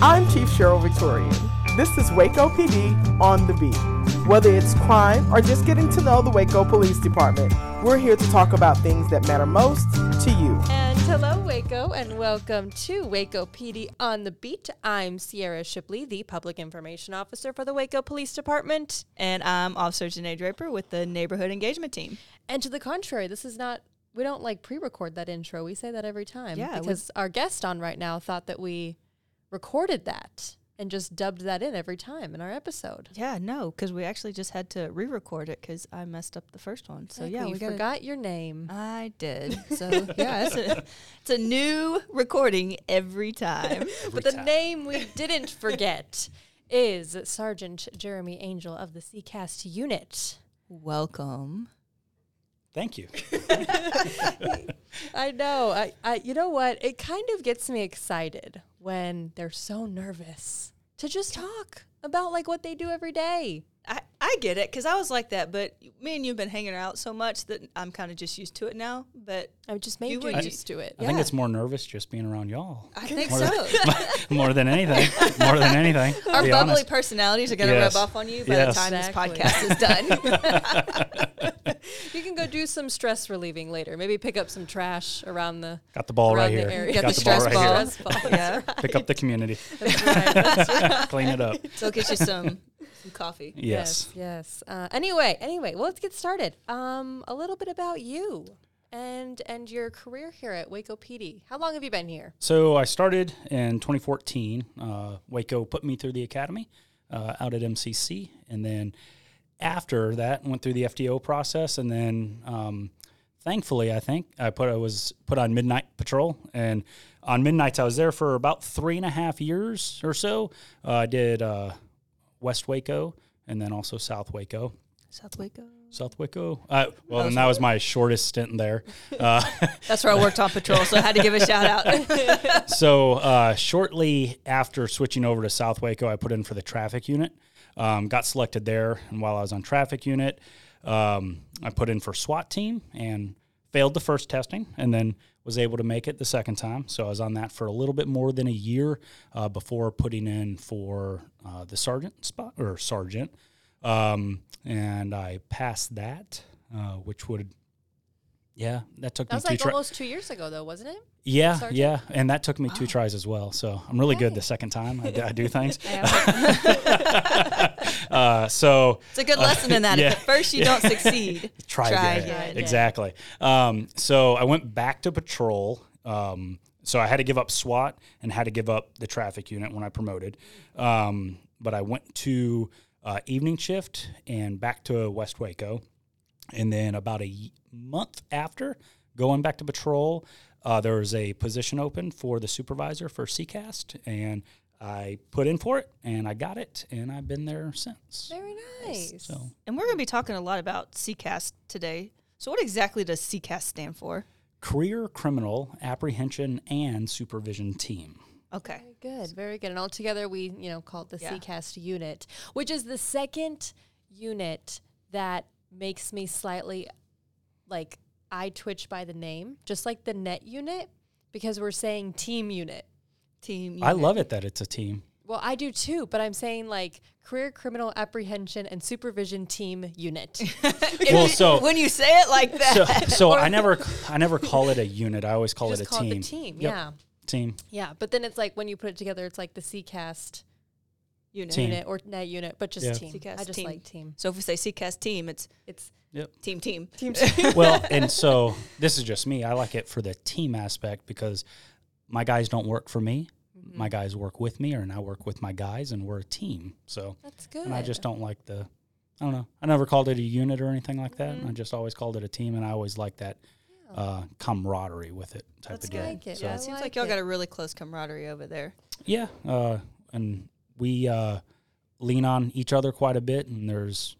I'm Chief Sheryl Victorian. This is Waco PD on the beat. Whether it's crime or just getting to know the Waco Police Department, we're here to talk about things that matter most to you. And hello, Waco, and welcome to Waco PD on the Beat. I'm Sierra Shipley, the Public Information Officer for the Waco Police Department. And I'm Officer Janae Draper with the Neighborhood Engagement Team. And to the contrary, this is not, we don't like pre record that intro. We say that every time. Yeah, we- Because our guest on right now thought that we recorded that and just dubbed that in every time in our episode. Yeah, no, because we actually just had to re-record it because I messed up the first one. So yeah, you we got forgot your name. I did. So yeah, it's a, it's a new recording every time. but the name we didn't forget is Sergeant Jeremy Angel of the CCAST unit. Welcome. Thank you. I know. I, I you know what? It kind of gets me excited when they're so nervous to just talk about like what they do every day. I, I get it because I was like that, but me and you've been hanging out so much that I'm kind of just used to it now. But I just made You you, would- used to it. I think it's more nervous just being around y'all. I think More so. than, more than anything. More than anything. Our bubbly honest. personalities are going to Yes. rub off on you by Yes. the time Exactly. this podcast is done. You can go do some stress relieving later. Maybe pick up some trash around the Got the ball right the here. area. Got Got the the ball stress right ball. here. Stress ball. yeah. Pick up the community. That's right. That's right. Clean it up. So get you some some coffee. Yes. Yes. yes. Uh, anyway, anyway, well, let's get started. Um, a little bit about you and and your career here at Waco PD. How long have you been here? So I started in 2014. Uh, Waco put me through the academy uh, out at MCC, and then after that went through the FTO process, and then um, thankfully I think I put I was put on midnight patrol, and on midnights I was there for about three and a half years or so. Uh, I did uh, West Waco and then also South Waco. South Waco. South Waco. Uh, well, then that was my shortest stint there. Uh, That's where I worked on patrol, so I had to give a shout out. so uh, shortly after switching over to South Waco, I put in for the traffic unit. Um, got selected there, and while I was on traffic unit, um, I put in for SWAT team and failed the first testing, and then was able to make it the second time. So I was on that for a little bit more than a year uh, before putting in for uh, the sergeant spot or sergeant, um, and I passed that, uh, which would. Yeah, that took That me was two like tri- almost two years ago, though, wasn't it? yeah, Sergeant? yeah, and that took me two tries as well. So I'm really good the second time I do things. uh, so It's a good lesson in that. yeah. If at first you don't succeed, try, Try again. again. Exactly. Um, so I went back to patrol. Um, so I had to give up SWAT and had to give up the traffic unit when I promoted. Um, but I went to uh, evening shift and back to West Waco. And then about a month after going back to patrol, uh, there was a position open for the supervisor for CCAST, and I put in for it, and I got it, and I've been there since. Very nice. So and we're going to be talking a lot about CCAST today. So, what exactly does CCAST stand for? Career Criminal Apprehension and Supervision Team. Okay. Very good, very good. And altogether, we you know call it the Yeah. CCAST unit, which is the second unit that makes me slightly like I twitch by the name, just like the net unit, because we're saying team unit. Team. I love it that it's a team. Well, I do too, but I'm saying like career criminal apprehension and supervision team unit. Well, so when you say it like that, so I never I never call it a unit. I always call Just it a call team. it the team, Yep. yeah, Team. yeah. But then it's like when you put it together, it's like the CCAST unit. Team. unit or net unit, but just Yeah. team. CCAST I just team. like team. So if we say CCAST team, it's It's Yep. team team. team. well, and so this is just me. I like it for the team aspect because my guys don't work for me. Mm-hmm. My guys work with me, or and I work with my guys, and we're a team. So, That's good. and I just don't like the. I don't know. I never called it a unit or anything like that. Mm-hmm. I just always called it a team, and I always like that uh, camaraderie with it type That's of deal. like it. So, Yeah, it seems like like y'all it. got a really close camaraderie over there. Yeah, uh, and we uh, lean on each other quite a bit, and there's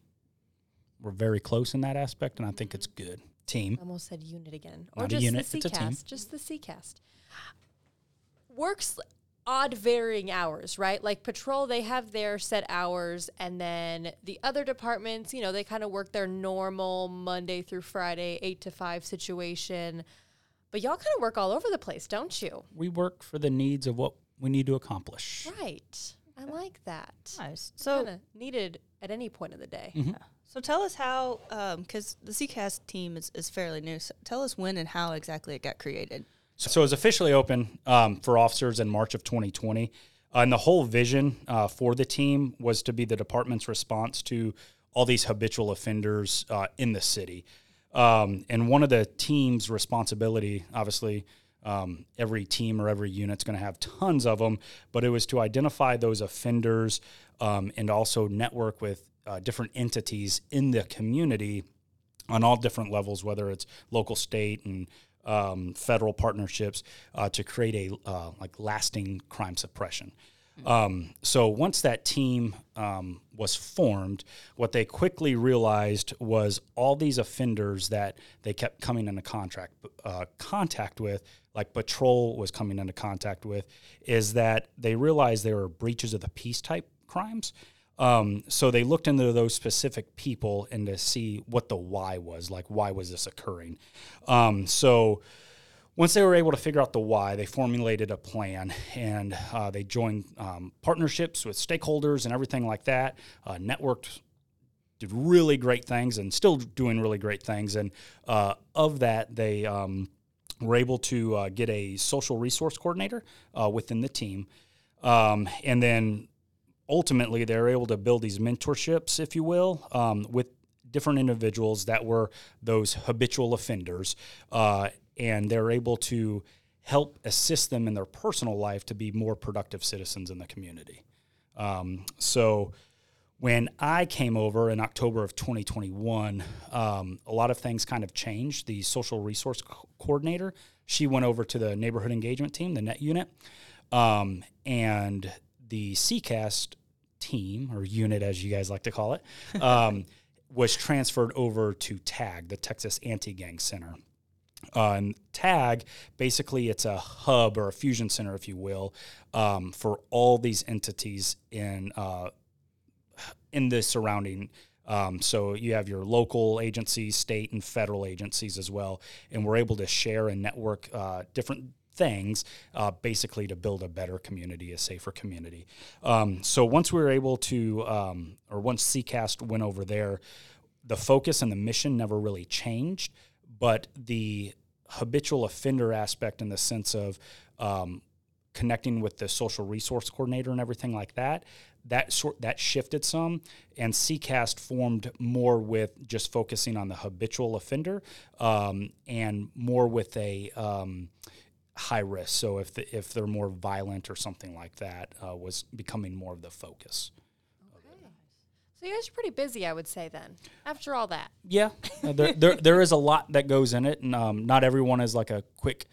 we're very close in that aspect, and I think it's good. Team. I almost said unit again, or Not a just unit, the it's a team. Just the CCAST. Works odd varying hours, right? Like patrol, they have their set hours, and then the other departments, you know, they kind of work their normal Monday through Friday, eight to five situation. But y'all kind of work all over the place, don't you? We work for the needs of what we need to accomplish. Right. I like that. Nice. So, Kinda needed at any point of the day. Mm-hmm. so tell us how, because the CCAST team is, is fairly new. So tell us when and how exactly it got created. So it was officially open um, for officers in March of 2020. Uh, and the whole vision uh, for the team was to be the department's response to all these habitual offenders uh, in the city. Um, and one of the team's responsibility, obviously, um, every team or every unit's going to have tons of them, but it was to identify those offenders um, and also network with uh, different entities in the community on all different levels, whether it's local, state, and um, federal partnerships, uh, to create a uh, like lasting crime suppression. Um, so once that team um, was formed, what they quickly realized was all these offenders that they kept coming into contract uh, contact with, like patrol was coming into contact with, is that they realized there were breaches of the peace type crimes. Um, so they looked into those specific people and to see what the why was, like why was this occurring. Um, so once they were able to figure out the why, they formulated a plan and uh, they joined um, partnerships with stakeholders and everything like that. Uh, networked, did really great things and still doing really great things. And uh, of that, they um, were able to uh, get a social resource coordinator uh, within the team. Um, and then ultimately they were able to build these mentorships, if you will, um, with different individuals that were those habitual offenders, uh, and they're able to help assist them in their personal life to be more productive citizens in the community. Um, so when I came over in October of 2021, um, a lot of things kind of changed. The social resource co- coordinator, she went over to the neighborhood engagement team, the net unit, um, and the CCAST team or unit, as you guys like to call it, um, was transferred over to TAG, the Texas Anti Gang Center. Uh, and TAG, basically, it's a hub or a fusion center, if you will, um, for all these entities in uh, in the surrounding. Um, so you have your local agencies, state and federal agencies as well, and we're able to share and network uh, different things, uh, basically to build a better community, a safer community. Um, so once we were able to, um, or once CCAST went over there, the focus and the mission never really changed, but the habitual offender aspect in the sense of um, connecting with the social resource coordinator and everything like that that sort that shifted some and CCAST formed more with just focusing on the habitual offender um, and more with a um, high risk. So if the, if they're more violent or something like that uh, was becoming more of the focus. So you guys are pretty busy, I would say. Then, after all that, yeah. Uh, there, there, there is a lot that goes in it and um, not everyone is like a quick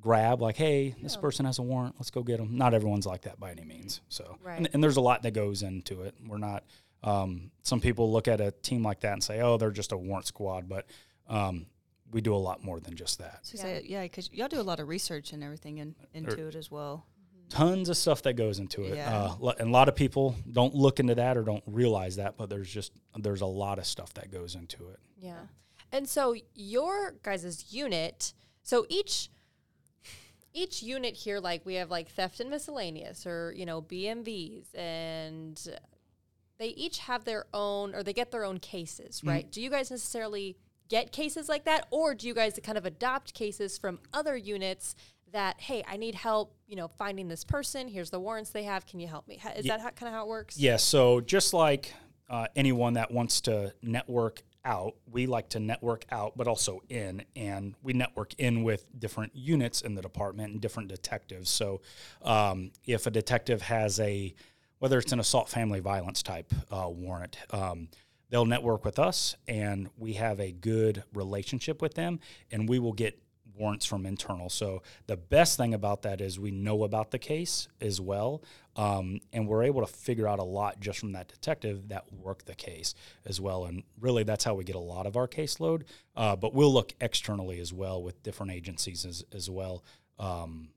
grab like hey this person has a warrant let's go get them not everyone's like that by any means so. Right. and, and there's a lot that goes into it. We're not um, some people look at a team like that and say oh they're just a warrant squad but um, we do a lot more than just that So say, yeah, because y'all do a lot of research and everything in, into it as well. tons of stuff that goes into it Yeah. uh, and a lot of people don't look into that or don't realize that but there's just there's a lot of stuff that goes into it yeah. And so your guys' unit, so each each unit here, like we have like theft and miscellaneous, or you know BMVs, and they each have their own, or they get their own cases, right? Do you guys necessarily get cases like that, or do you guys kind of adopt cases from other units? That hey, I need help, you know, finding this person. Here's the warrants they have. Can you help me? Is that how, kind of how it works? Yeah, so just like uh, anyone that wants to network out, we like to network out, but also in, and we network in with different units in the department and different detectives. So um, if a detective has a, whether it's an assault family violence type uh, warrant, um, they'll network with us, and we have a good relationship with them, and we will get warrants from internal. So the best thing about that is we know about the case as well, um, and we're able to figure out a lot just from that detective that worked the case as well. And really, that's how we get a lot of our caseload. Uh, but we'll look externally as well with different agencies as, as well. Um,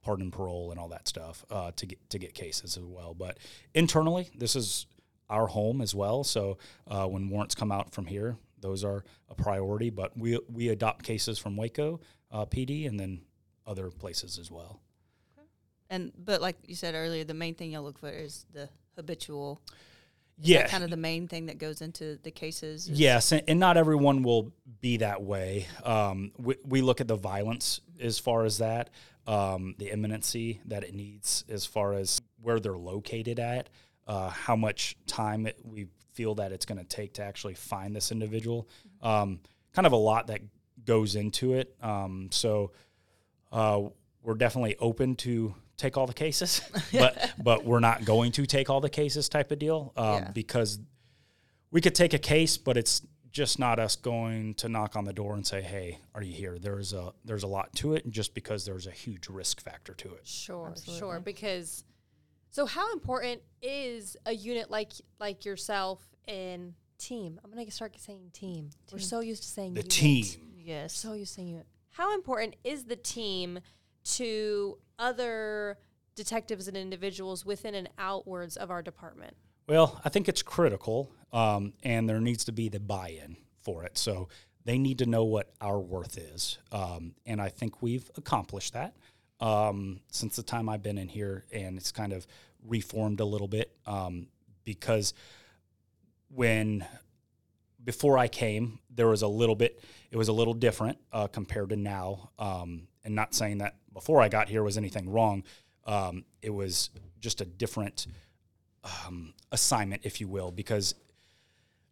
pardon parole and all that stuff uh, to get to get cases as well. But internally, this is our home as well. So uh, when warrants come out from here, those are a priority. But we we adopt cases from Waco uh, PD and then other places as well. And but like you said earlier, the main thing y'all look for is the habitual. Yeah. kind of the main thing that goes into the cases. is- Yes, and, and not everyone will be that way. Um, we, we look at the violence as far as that, um, the imminency that it needs, as far as where they're located at, uh, how much time it, we feel that it's going to take to actually find this individual. Um, kind of a lot that goes into it. Um, so uh, we're definitely open to take all the cases, but but we're not going to take all the cases type of deal um, Yeah. because we could take a case, but it's just not us going to knock on the door and say, "Hey, are you here?" There's a there's a lot to it, just because there's a huge risk factor to it. Sure, sure. Because so how important is a unit like like yourself in team? I'm gonna start saying team. We're so used to saying The unit. team. Yes. So used to saying unit. How important is the team to other detectives and individuals within and outwards of our department? Well, I think it's critical, um, and there needs to be the buy-in for it. So they need to know what our worth is, um, and I think we've accomplished that um, since the time I've been in here, and it's kind of reformed a little bit um, because when before I came, there was a little bit. It was a little different uh, compared to now. Um, and not saying that before I got here was anything wrong. Um, it was just a different um, assignment, if you will, because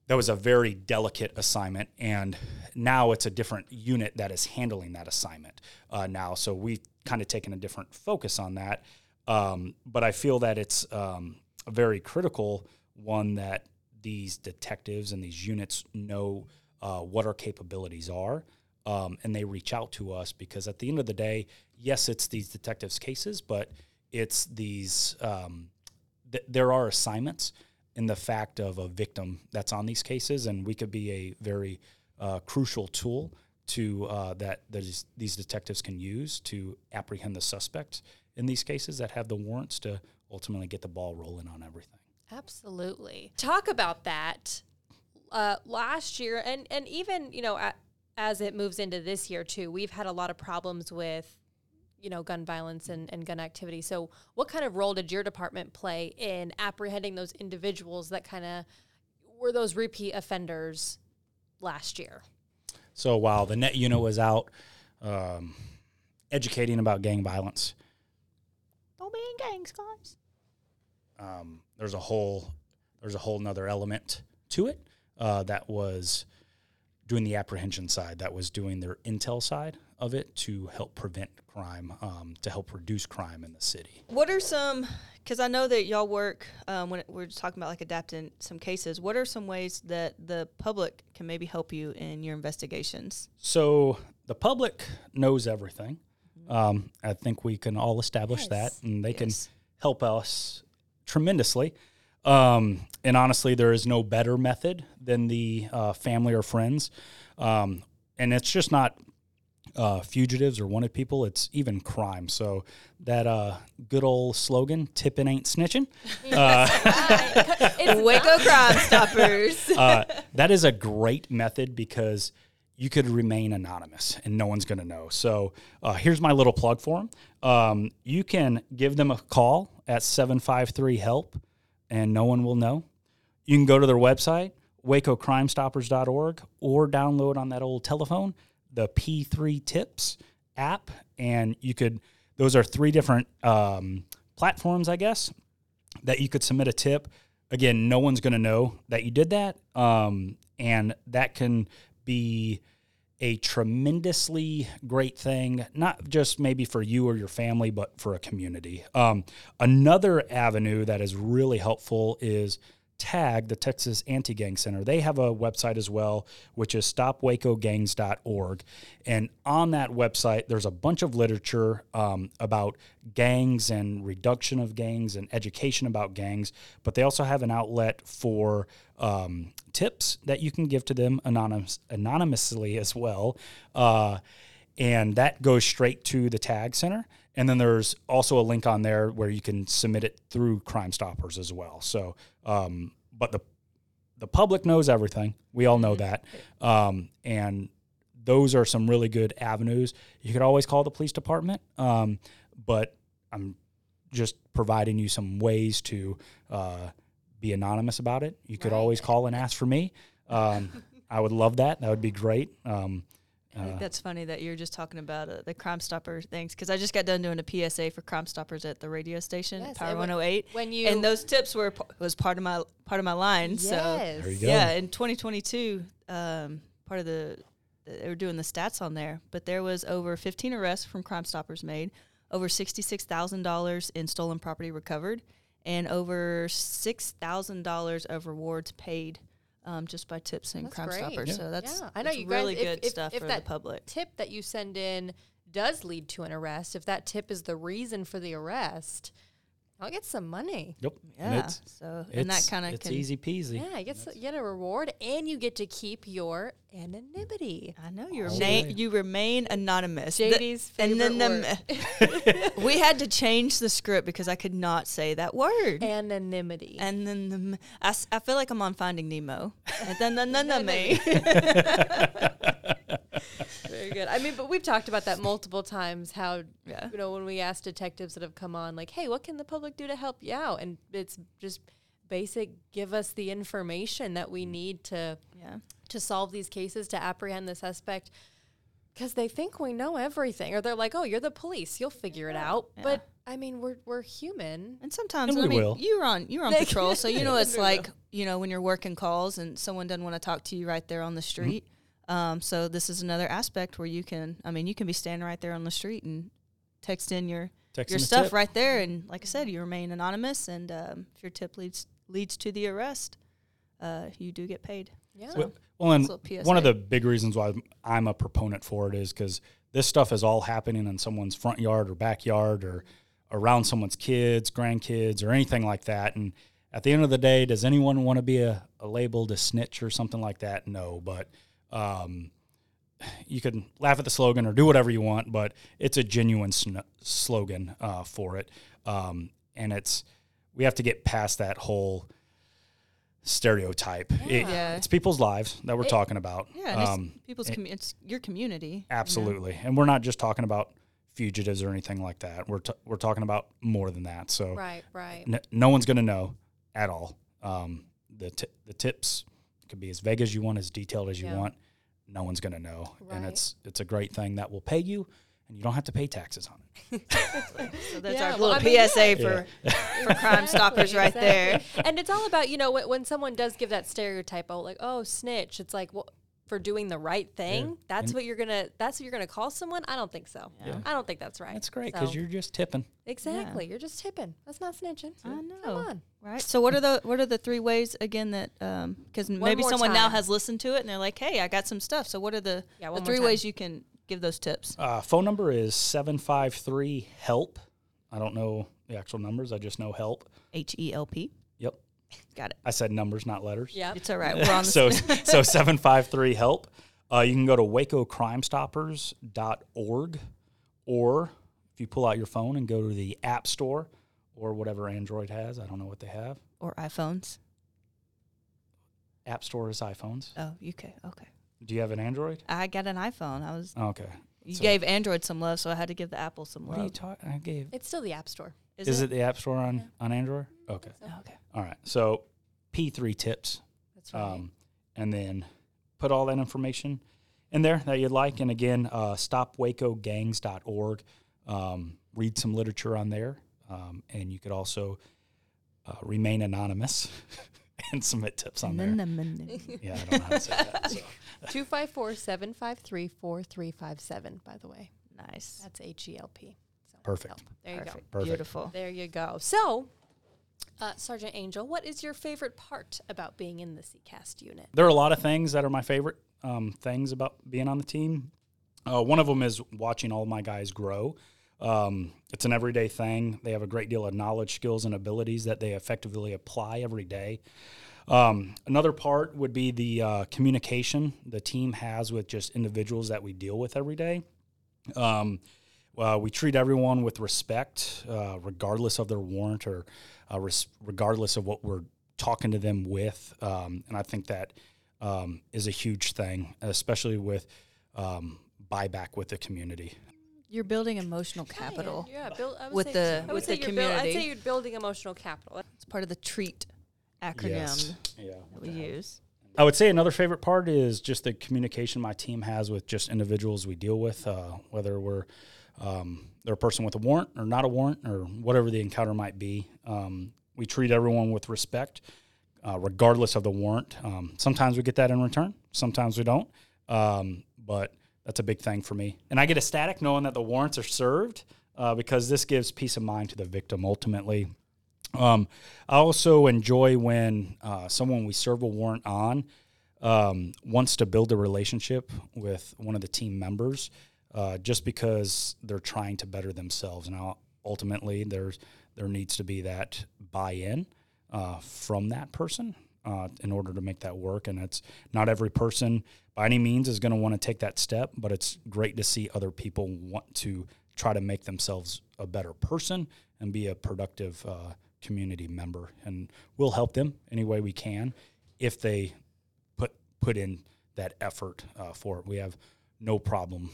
that was a very delicate assignment, and now it's a different unit that is handling that assignment uh, now. So we've kind of taken a different focus on that. Um, but I feel that it's um, a very critical one that these detectives and these units know uh, what our capabilities are. Um, and they reach out to us because at the end of the day, yes, it's these detectives' cases, but it's these um, th- there are assignments in the fact of a victim that's on these cases, and we could be a very uh, crucial tool to uh, that these, these detectives can use to apprehend the suspect in these cases that have the warrants to ultimately get the ball rolling on everything. Absolutely. Talk about that. Uh, last year, and and even you know, a as it moves into this year too, we've had a lot of problems with, you know, gun violence and, and gun activity. So, what kind of role did your department play in apprehending those individuals that kind of were those repeat offenders last year? So while the net unit was out um, educating about gang violence, Don't be in gangs, guys. um, there's a whole there's a whole nother element to it uh, that was doing the apprehension side that was doing their intel side of it to help prevent crime um, to help reduce crime in the city What are some? Because I know that y'all work um, when it, we're talking about like adapting some cases. What are some ways that the public can maybe help you in your investigations? so the public knows everything um, i think we can all establish that and they Yes. can help us tremendously um, and honestly there is no better method than the uh, family or friends um, and it's just not uh, fugitives or wanted people it's even crime so that uh, good old slogan tipping ain't snitching it's Waco Crime Stoppers. uh, that is a great method because you could remain anonymous and no one's going to know. So uh, here's my little plug for them. Um, you can give them a call at 753 HELP and no one will know. You can go to their website, wacocrimestoppers.org, or download on that old telephone the P3 Tips app. And you could, those are three different um, platforms, I guess, that you could submit a tip. Again, no one's going to know that you did that. Um, and that can be a tremendously great thing, not just maybe for you or your family, but for a community. Um, another avenue that is really helpful is TAG, the Texas Anti Gang Center. They have a website as well, which is stopwacogangs.org. And on that website, there's a bunch of literature um, about gangs and reduction of gangs and education about gangs. But they also have an outlet for um, tips that you can give to them anonymous, anonymously as well. Uh, and that goes straight to the tag center and then there's also a link on there where you can submit it through crime stoppers as well so um, but the the public knows everything we all know that um, and those are some really good avenues you could always call the police department um, but i'm just providing you some ways to uh, be anonymous about it. You could Right. always call and ask for me. Um, I would love that. That would be great. I think that's funny that you're just talking about uh, the Crime Stopper things because I just got done doing a PSA for Crime Stoppers at the radio station, Yes, Power 108, when you and those tips were p- was part of my part of my line. So yes. There you go. yeah, in 2022, um, part of the they were doing the stats on there, but there was over 15 arrests from Crime Stoppers made, over $66,000 in stolen property recovered, and over $6,000 of rewards paid um, just by tips and That's Crime. Stoppers. Yeah. So that's Yeah, I know you guys- really if- good if- stuff if for that the public. tip that you send in does lead to an arrest, if that tip is the reason for the arrest, I'll get some money. yep. And Yeah. it's, so and that kind of it's can. easy peasy. Yeah, you get, s- you get a reward and you get to keep your anonymity. I know you All remain you remain anonymous. The- JD's and then favorite the, we had to change the script because I could not say that word. Anonymity. And then the, m- I, s- I feel like I'm on Finding Nemo. And then the none of me. Very good. I mean, but we've talked about that multiple times. How Yeah. you know when we ask detectives that have come on, like, "Hey, what can the public do to help you out?" And it's just basic. Give us the information that we mm. need to Yeah. to solve these cases to apprehend the suspect because they think we know everything or they're like oh you're the police you'll figure it out Yeah. but i mean we're we're human And sometimes And I we mean will. you're on you're on patrol, so you know it's like you know when you're working calls and someone doesn't want to talk to you right there on the mm-hmm. street. Um, so this is another aspect where you can I mean you can be standing right there on the street and text in your Text your them stuff tip. right there, and like I said, you remain anonymous, and um, if your tip leads leads to the arrest, uh, you do get paid. yeah Well, well, and one of the big reasons why I'm a proponent for it is because this stuff is all happening in someone's front yard or backyard or around someone's kids, grandkids, or anything like that. And at the end of the day, does anyone want to be a, a labeled a snitch or something like that? No, but um, you can laugh at the slogan or do whatever you want, but it's a genuine sn- slogan uh, for it. Um, and it's we have to get past that whole stereotype. It- Yeah. it's people's lives that we're It- talking about. Yeah, and it's Um, people's it- commu- it's your community. you know? absolutely. And we're not just talking about fugitives or anything like that. We're, t- we're talking about more than that. So right right n- no one's going to know at all. Um, the, t- the tips could be as vague as you want, as detailed as you Yeah. want. No one's going to know. And it's, it's a great thing that will pay you and you don't have to pay taxes on it. So that's Yeah, our well, little I mean, PSA yeah. for for Crime Stoppers right there. and it's all about you know when, when someone does give that stereotype oh like oh snitch it's like well for doing the right thing that's And- what you're gonna that's what you're gonna call someone i don't think so Yeah. i don't think that's right That's great because So- you're just tipping. exactly you're just tipping that's not snitching I know. come know. on Right. So what are the what are the three ways again that because maybe more someone now has listened to it and they're like, hey, I got some stuff. So what are the Yeah, the three time. ways you can give those tips? Uh, phone number is 753 HELP. I don't know the actual numbers. I just know HELP. H E L P. Yep. Got it. I said numbers, not letters. yeah It's all right. We're on the so so 753 help uh, you can go to wacocrimestoppers.org or if you pull out your phone and go to the app store or whatever android has i don't know what they have or iPhones. app store is iphones Oh, UK. Okay. do you have an android I got an iPhone. I was okay you So- gave Android some love, so I had to give the Apple some what are you love. talking i gave it's still the app store is, it? the app store on on android okay So, Okay. all right so p3 tips that's right um, and then put all that information in there that you'd like. And again, uh, stopwacogangs.org. Um, read some literature on there, um, and you could also uh, remain anonymous and submit tips on there. Yeah, I don't know how to say that. So. 254-753-4357 by the way Nice. that's h-e-l-p so Perfect. help. there you go Perfect. Perfect. Beautiful. There you go. So, uh, Sergeant Angel, what is your favorite part about being in the CCAST unit? There are a lot of things that are my favorite um, things about being on the team. Uh, one of them is watching all my guys grow. Um, it's an everyday thing. They have a great deal of knowledge, skills, and abilities that they effectively apply every day. Um, another part would be the uh, communication the team has with just individuals that we deal with every day. Um, uh, we treat everyone with respect, uh, regardless of their warrant or uh, res- regardless of what we're talking to them with. Um, and I think that um, is a huge thing, especially with um, buyback with the community. you're building emotional capital. Yeah, build, I would with say, the- with the you're I'd say you're building emotional capital. It's part of the treat acronym Yes. Yeah. that we use. I would say another favorite part is just the communication my team has with just individuals we deal with, uh, whether we're um, they're a person with a warrant or not a warrant or whatever the encounter might be. Um, we treat everyone with respect, uh, regardless of the warrant. Um, sometimes we get that in return, sometimes we don't, um, but that's a big thing for me. And I get ecstatic knowing that the warrants are served uh, because this gives peace of mind to the victim ultimately. Um, I also enjoy when uh, someone we serve a warrant on um, wants to build a relationship with one of the team members, uh, just because they're trying to better themselves. Now, ultimately, there's there needs to be that buy-in uh, from that person uh, in order to make that work. And it's not every person by any means is going to want to take that step, but it's great to see other people want to try to make themselves a better person and be a productive uh, community member. And we'll help them any way we can if they put put in that effort uh, for it. We have no problem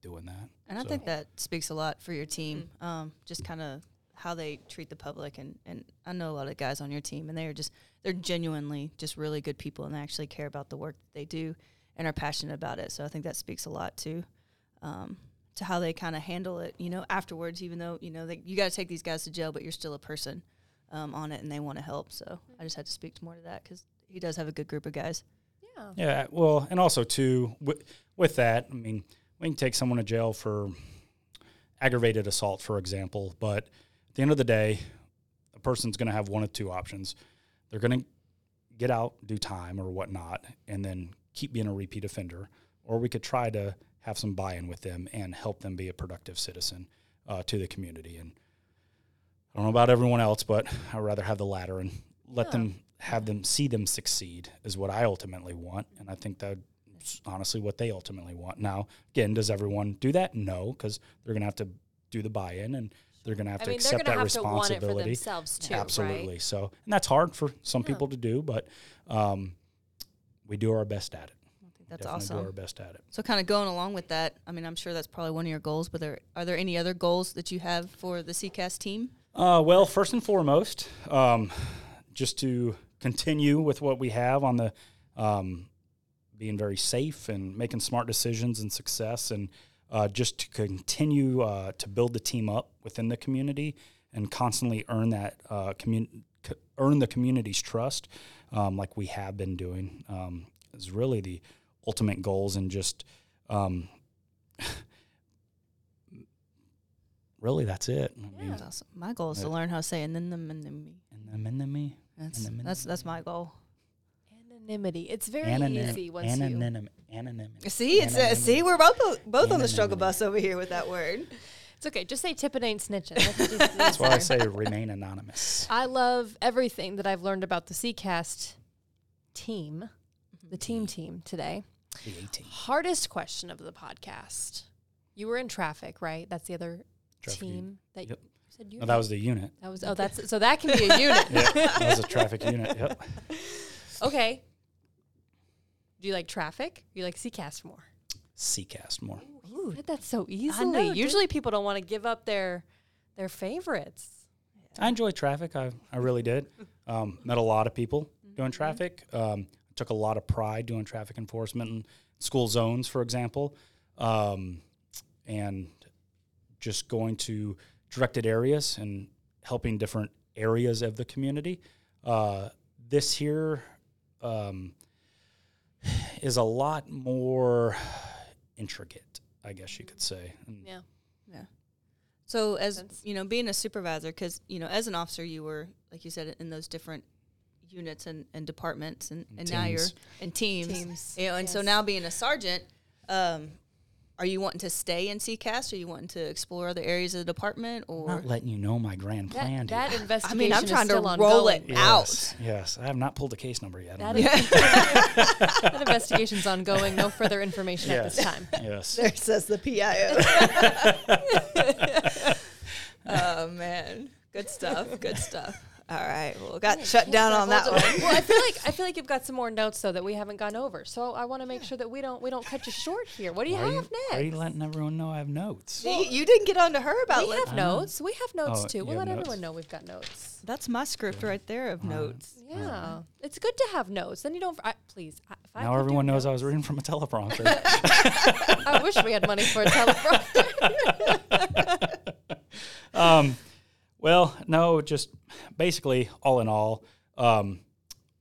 doing that. And I think that speaks a lot for your team. Um, just kind of how they treat the public, and and I know a lot of guys on your team, and they are just they're genuinely just really good people, and they actually care about the work that they do, and are passionate about it. So I think that speaks a lot to. Um, to how they kind of handle it, you know, afterwards, even though, you know, they, you got to take these guys to jail, but you're still a person um, on it and they want to help. So I just had to speak more to that because he does have a good group of guys. Yeah. Yeah, well, and also too with, with that, I mean, we can take someone to jail for aggravated assault, for example, but at the end of the day, a person's going to have one of two options. They're going to get out, do time or whatnot, and then keep being a repeat offender, or we could try to have some buy-in with them and help them be a productive citizen uh, to the community. And I don't know about everyone else, but I'd rather have the latter and let Yeah. them have them see them succeed is what I ultimately want, and I think that's honestly what they ultimately want. Now, again, does everyone do that? No, because they're going to have to do the buy-in and they're going to have I to mean, accept that have to want it for responsibility. themselves too, Absolutely. right? So, and that's hard for some Yeah. people to do, but um, we do our best at it. I think that's Definitely awesome. do our best at it. So, kind of going along with that, I mean, I'm sure that's probably one of your goals. But there are there any other goals that you have for the CCAST team? Uh, well, first and foremost, um, just to continue with what we have on the um, being very safe and making smart decisions and success, and uh, just to continue uh, to build the team up within the community and constantly earn that uh, commun- earn the community's trust, um, like we have been doing, um, is really the ultimate goals, and just um, really that's it. I mean, That's awesome. My goal is to learn how to say and then them and then me. and then, and then me. That's Anonymity. that's that's my goal. Anonymity. It's very Anonym- easy once you. anonymity. See, it's uh, see, we're both both on the struggle Anonymity. bus over here with that word. It's okay. Just say tipping ain't snitching. That's just- That's why I say remain anonymous. I love everything that I've learned about the CCAST team, the team team today. The 18. Hardest question of the podcast. You were in traffic, right? That's the other Traffic team unit. that Yep. you said you. No, that was the unit. that was oh that's so that can be a unit. That was a traffic unit. Yep. Okay. Do you like traffic? Do you like CCAST more? CCAST more. Ooh, said that so easily. dude. Usually people don't want to give up their their favorites. I enjoyed traffic. I, I really did. Um, met a lot of people Mm-hmm. doing traffic. Um, took a lot of pride doing traffic enforcement in school zones, for example, um, and just going to directed areas and helping different areas of the community. Uh, this here um, is a lot more intricate, I guess you could say. And Yeah. So as sense. you know, being a supervisor, because you know, as an officer, you were like you said in those different units and, and departments, and, and now you're Teams. in teams. Teams, You know, and so now being a sergeant, um, are you wanting to stay in CCAST? Are you wanting to explore other areas of the department? I'm Or not letting you know my grand That, plan. that dude. investigation I mean, I'm is trying to still roll ongoing. it out. Yes, yes. I have not pulled a case number yet. That, on that. that investigation's ongoing. No further information at this time. yes. there says the PIO. oh man, good stuff. Good stuff. All right. Well, got shut down on that one. well, I feel like I feel like you've got some more notes though that we haven't gone over. So I want to make sure that we don't we don't cut you short here. What do you Why have you, next? are you letting everyone know I have notes? See, you didn't get on to her about we it. have notes. We have notes Oh, too. We'll let notes? everyone know we've got notes. That's my script right there of notes. Yeah, it's good to have notes. Then you don't. I, please. I, if Now could everyone knows I was reading from a teleprompter. I wish we had money for a teleprompter. um, well, no, just basically all in all, um,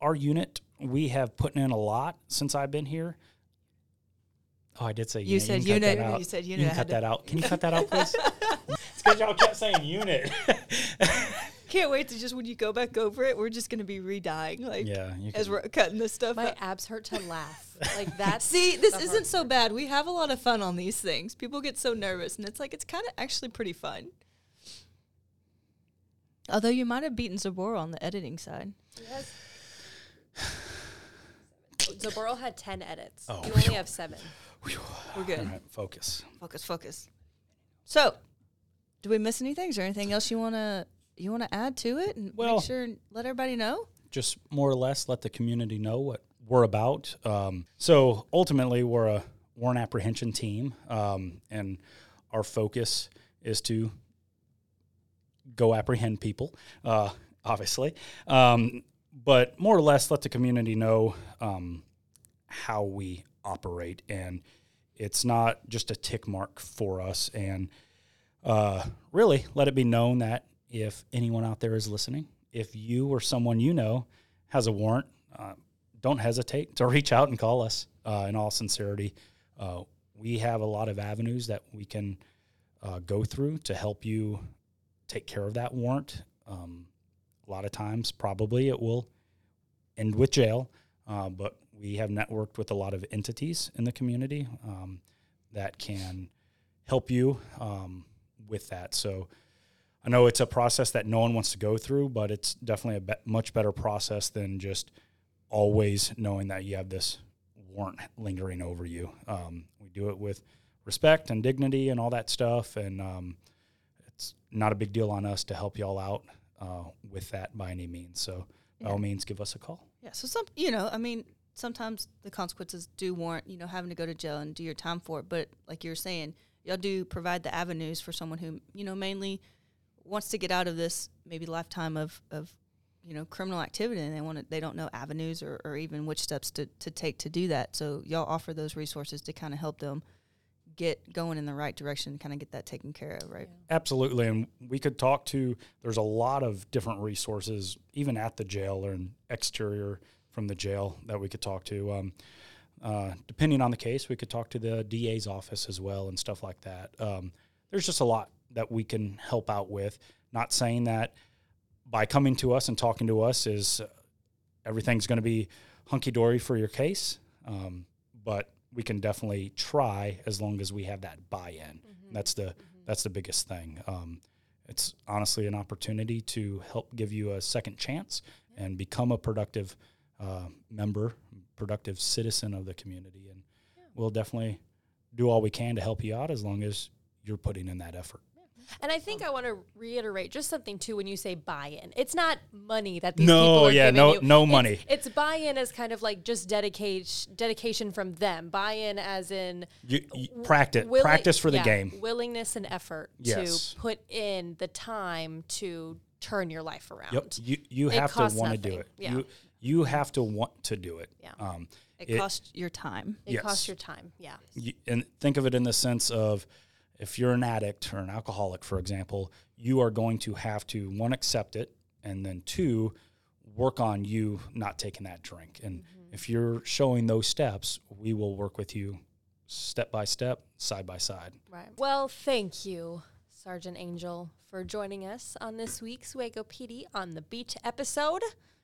our unit we have put in a lot since I've been here. Oh, I did say You unit. said can cut that unit. out. You said unit. I can had cut that out. Can you cut that out, please? it's because y'all kept saying unit. Can't wait to just when you go back over it, we're just gonna be redying like yeah, you as we're cutting this stuff. My out. abs hurt to laugh. Like that's See, this isn't so bad. We have a lot of fun on these things. People get so nervous, and it's like it's kind of actually pretty fun. Although you might have beaten Zabor on the editing side. Yes. Zaburo had ten edits. Oh, you only have seven. We're good. right, focus. Focus, focus. So, do we miss anything? Is there anything else you wanna you wanna add to it and Well- make sure and let everybody know? just more or less let the community know what we're about. Um, so ultimately, we're a warrant apprehension team, um, and our focus is to go apprehend people, uh, obviously, um, but more or less let the community know um, how we operate, and it's not just a tick mark for us, and uh, really let it be known that if anyone out there is listening, if you or someone you know has a warrant, uh, don't hesitate to reach out and call us. Uh, in all sincerity, uh, we have a lot of avenues that we can uh, go through to help you take care of that warrant. Um, a lot of times, probably it will end with jail, uh, but we have networked with a lot of entities in the community um, that can help you um, with that. So I know it's a process that no one wants to go through, but it's definitely a be- much better process than just always knowing that you have this warrant lingering over you. Um, we do it with respect and dignity and all that stuff, and um, it's not a big deal on us to help y'all out uh, with that by any means. So by all means, give us a call. Yeah. So some, you know, I mean, sometimes the consequences do warrant, you know, having to go to jail and do your time for it. But like you're saying, y'all do provide the avenues for someone who, you know, mainly wants to get out of this maybe lifetime of, of you know, criminal activity and they want to, they don't know avenues or, or even which steps to, to take to do that. So y'all offer those resources to kind of help them get going in the right direction, kind of get that taken care of, right? Absolutely, and we could talk to. There's a lot of different resources, even at the jail or an exterior from the jail that we could talk to. Um, uh, depending on the case, we could talk to the DA's office as well and stuff like that. Um, there's just a lot that we can help out with. Not saying that by coming to us and talking to us is uh, everything's going to be hunky dory for your case, um, but we can definitely try as long as we have that buy-in. That's the that's the biggest thing. Um, it's honestly an opportunity to help give you a second chance and become a productive uh, member, productive citizen of the community, and we'll definitely do all we can to help you out as long as you're putting in that effort. And I think I want to reiterate just something too when you say buy-in. It's not money that these No, people are yeah, giving no- you. no It's- money. It's, buy-in as kind of like just dedication dedication from them. Buy-in as in You, you practice willi- practice for the yeah, game. willingness and effort Yes. to put in the time to turn your life around. Yep, you you It have to want to do it. Yeah. You you have to want to do it. Yeah. Um, It, It- costs your time. It Yes. costs your time. Yeah. you, and think of it in the sense of if you're an addict or an alcoholic, for example, you are going to have to one accept it, and then two work on you not taking that drink. And mm-hmm. if you're showing those steps, we will work with you step by step, side by side. Right. Well, thank you, Sergeant Angel, for joining us on this week's Waco PD on the Beat episode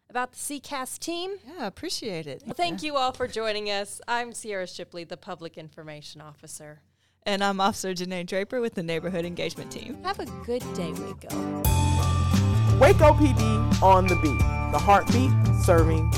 about the CCAST team. Yeah, appreciate it. Well, thank you all for joining us. I'm Sierra Shipley, the Public Information Officer. And I'm Officer Janae Draper with the Neighborhood Engagement Team. Have a good day, Waco. Waco PD on the beat. The heartbeat serving